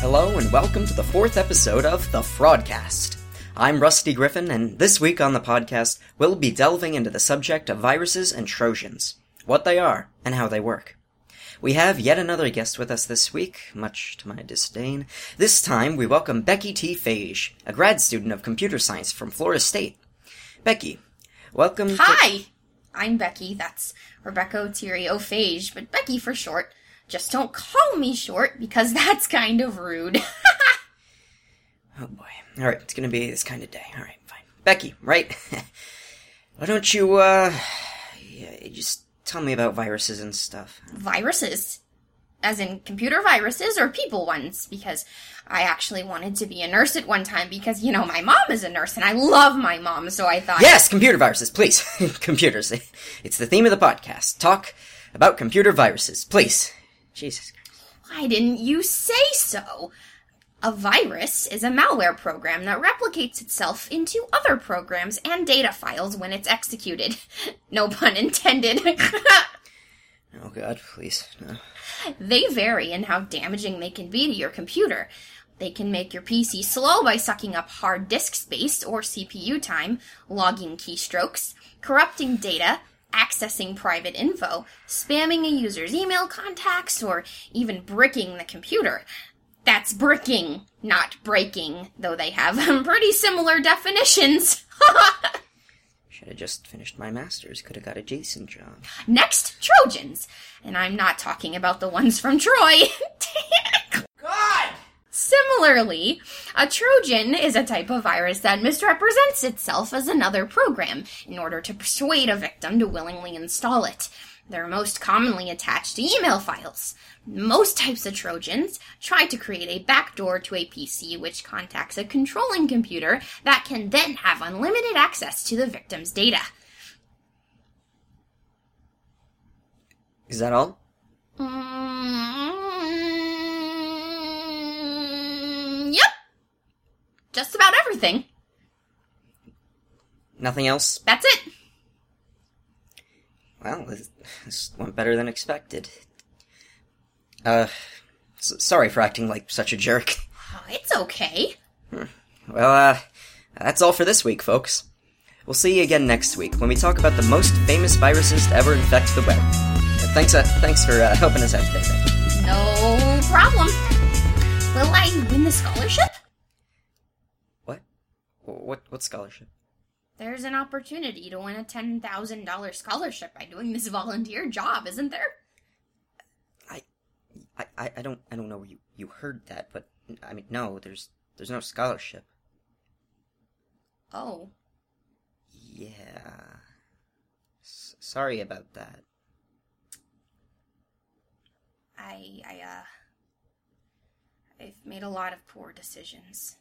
Hello and welcome to the fourth episode of The Fraudcast. I'm Rusty Griffin, and this week on the podcast, we'll be delving into the subject of viruses and Trojans, what they are, and how they work. We have yet another guest with us this week, much to my disdain. This time, we welcome Becky T. Feige, a grad student of computer science from Florida State. Becky, welcome. to- Hi, I'm Becky. That's Rebecca O'Teary O'Phage, but Becky for short. Just don't call me short because that's kind of rude. Oh boy. Alright, it's gonna be this kind of day. Alright, fine. Becky, right? Why don't you, uh, yeah, just tell me about viruses and stuff. viruses. As in computer viruses or people ones, because I actually wanted to be a nurse at one time because, you know, my mom is a nurse and I love my mom, so I thought. Yes, computer viruses, please. Computers. It's the theme of the podcast. Talk about computer viruses, please. Jesus Christ. Why didn't you say so? A virus is a malware program that replicates itself into other programs and data files when it's executed. No pun intended. Oh god, please. No. they vary in how damaging they can be to your computer. They can make your PC slow by sucking up hard disk space or CPU time, logging keystrokes, corrupting data, accessing private info, spamming a user's email contacts, or even bricking the computer. That's bricking, not breaking, though they have um, pretty similar definitions. Should have just finished my master's. Could have got a decent job. Next, Trojans. And I'm not talking about the ones from Troy. Similarly, a Trojan is a type of virus that misrepresents itself as another program in order to persuade a victim to willingly install it. They're most commonly attached to email files. Most types of Trojans try to create a backdoor to a PC which contacts a controlling computer that can then have unlimited access to the victim's data. Is that all? Mm, About. Nothing else? That's it. Well, this, went better than expected. Uh, sorry for acting like such a jerk. Oh, it's okay. Well, uh, that's all for this week, folks. We'll see you again next week when we talk about the most famous viruses to ever infect the web. Thanks, uh, thanks for uh, helping us out today, Becky. No problem. Will I win the scholarship? What? What? Scholarship? There's an opportunity to win a $10,000 scholarship by doing this volunteer job, isn't there? I, I, I don't, I don't know where you, you heard that, but I mean, no, there's, there's no scholarship. Oh. Yeah. S- sorry about that. I, I, uh. I've made a lot of poor decisions.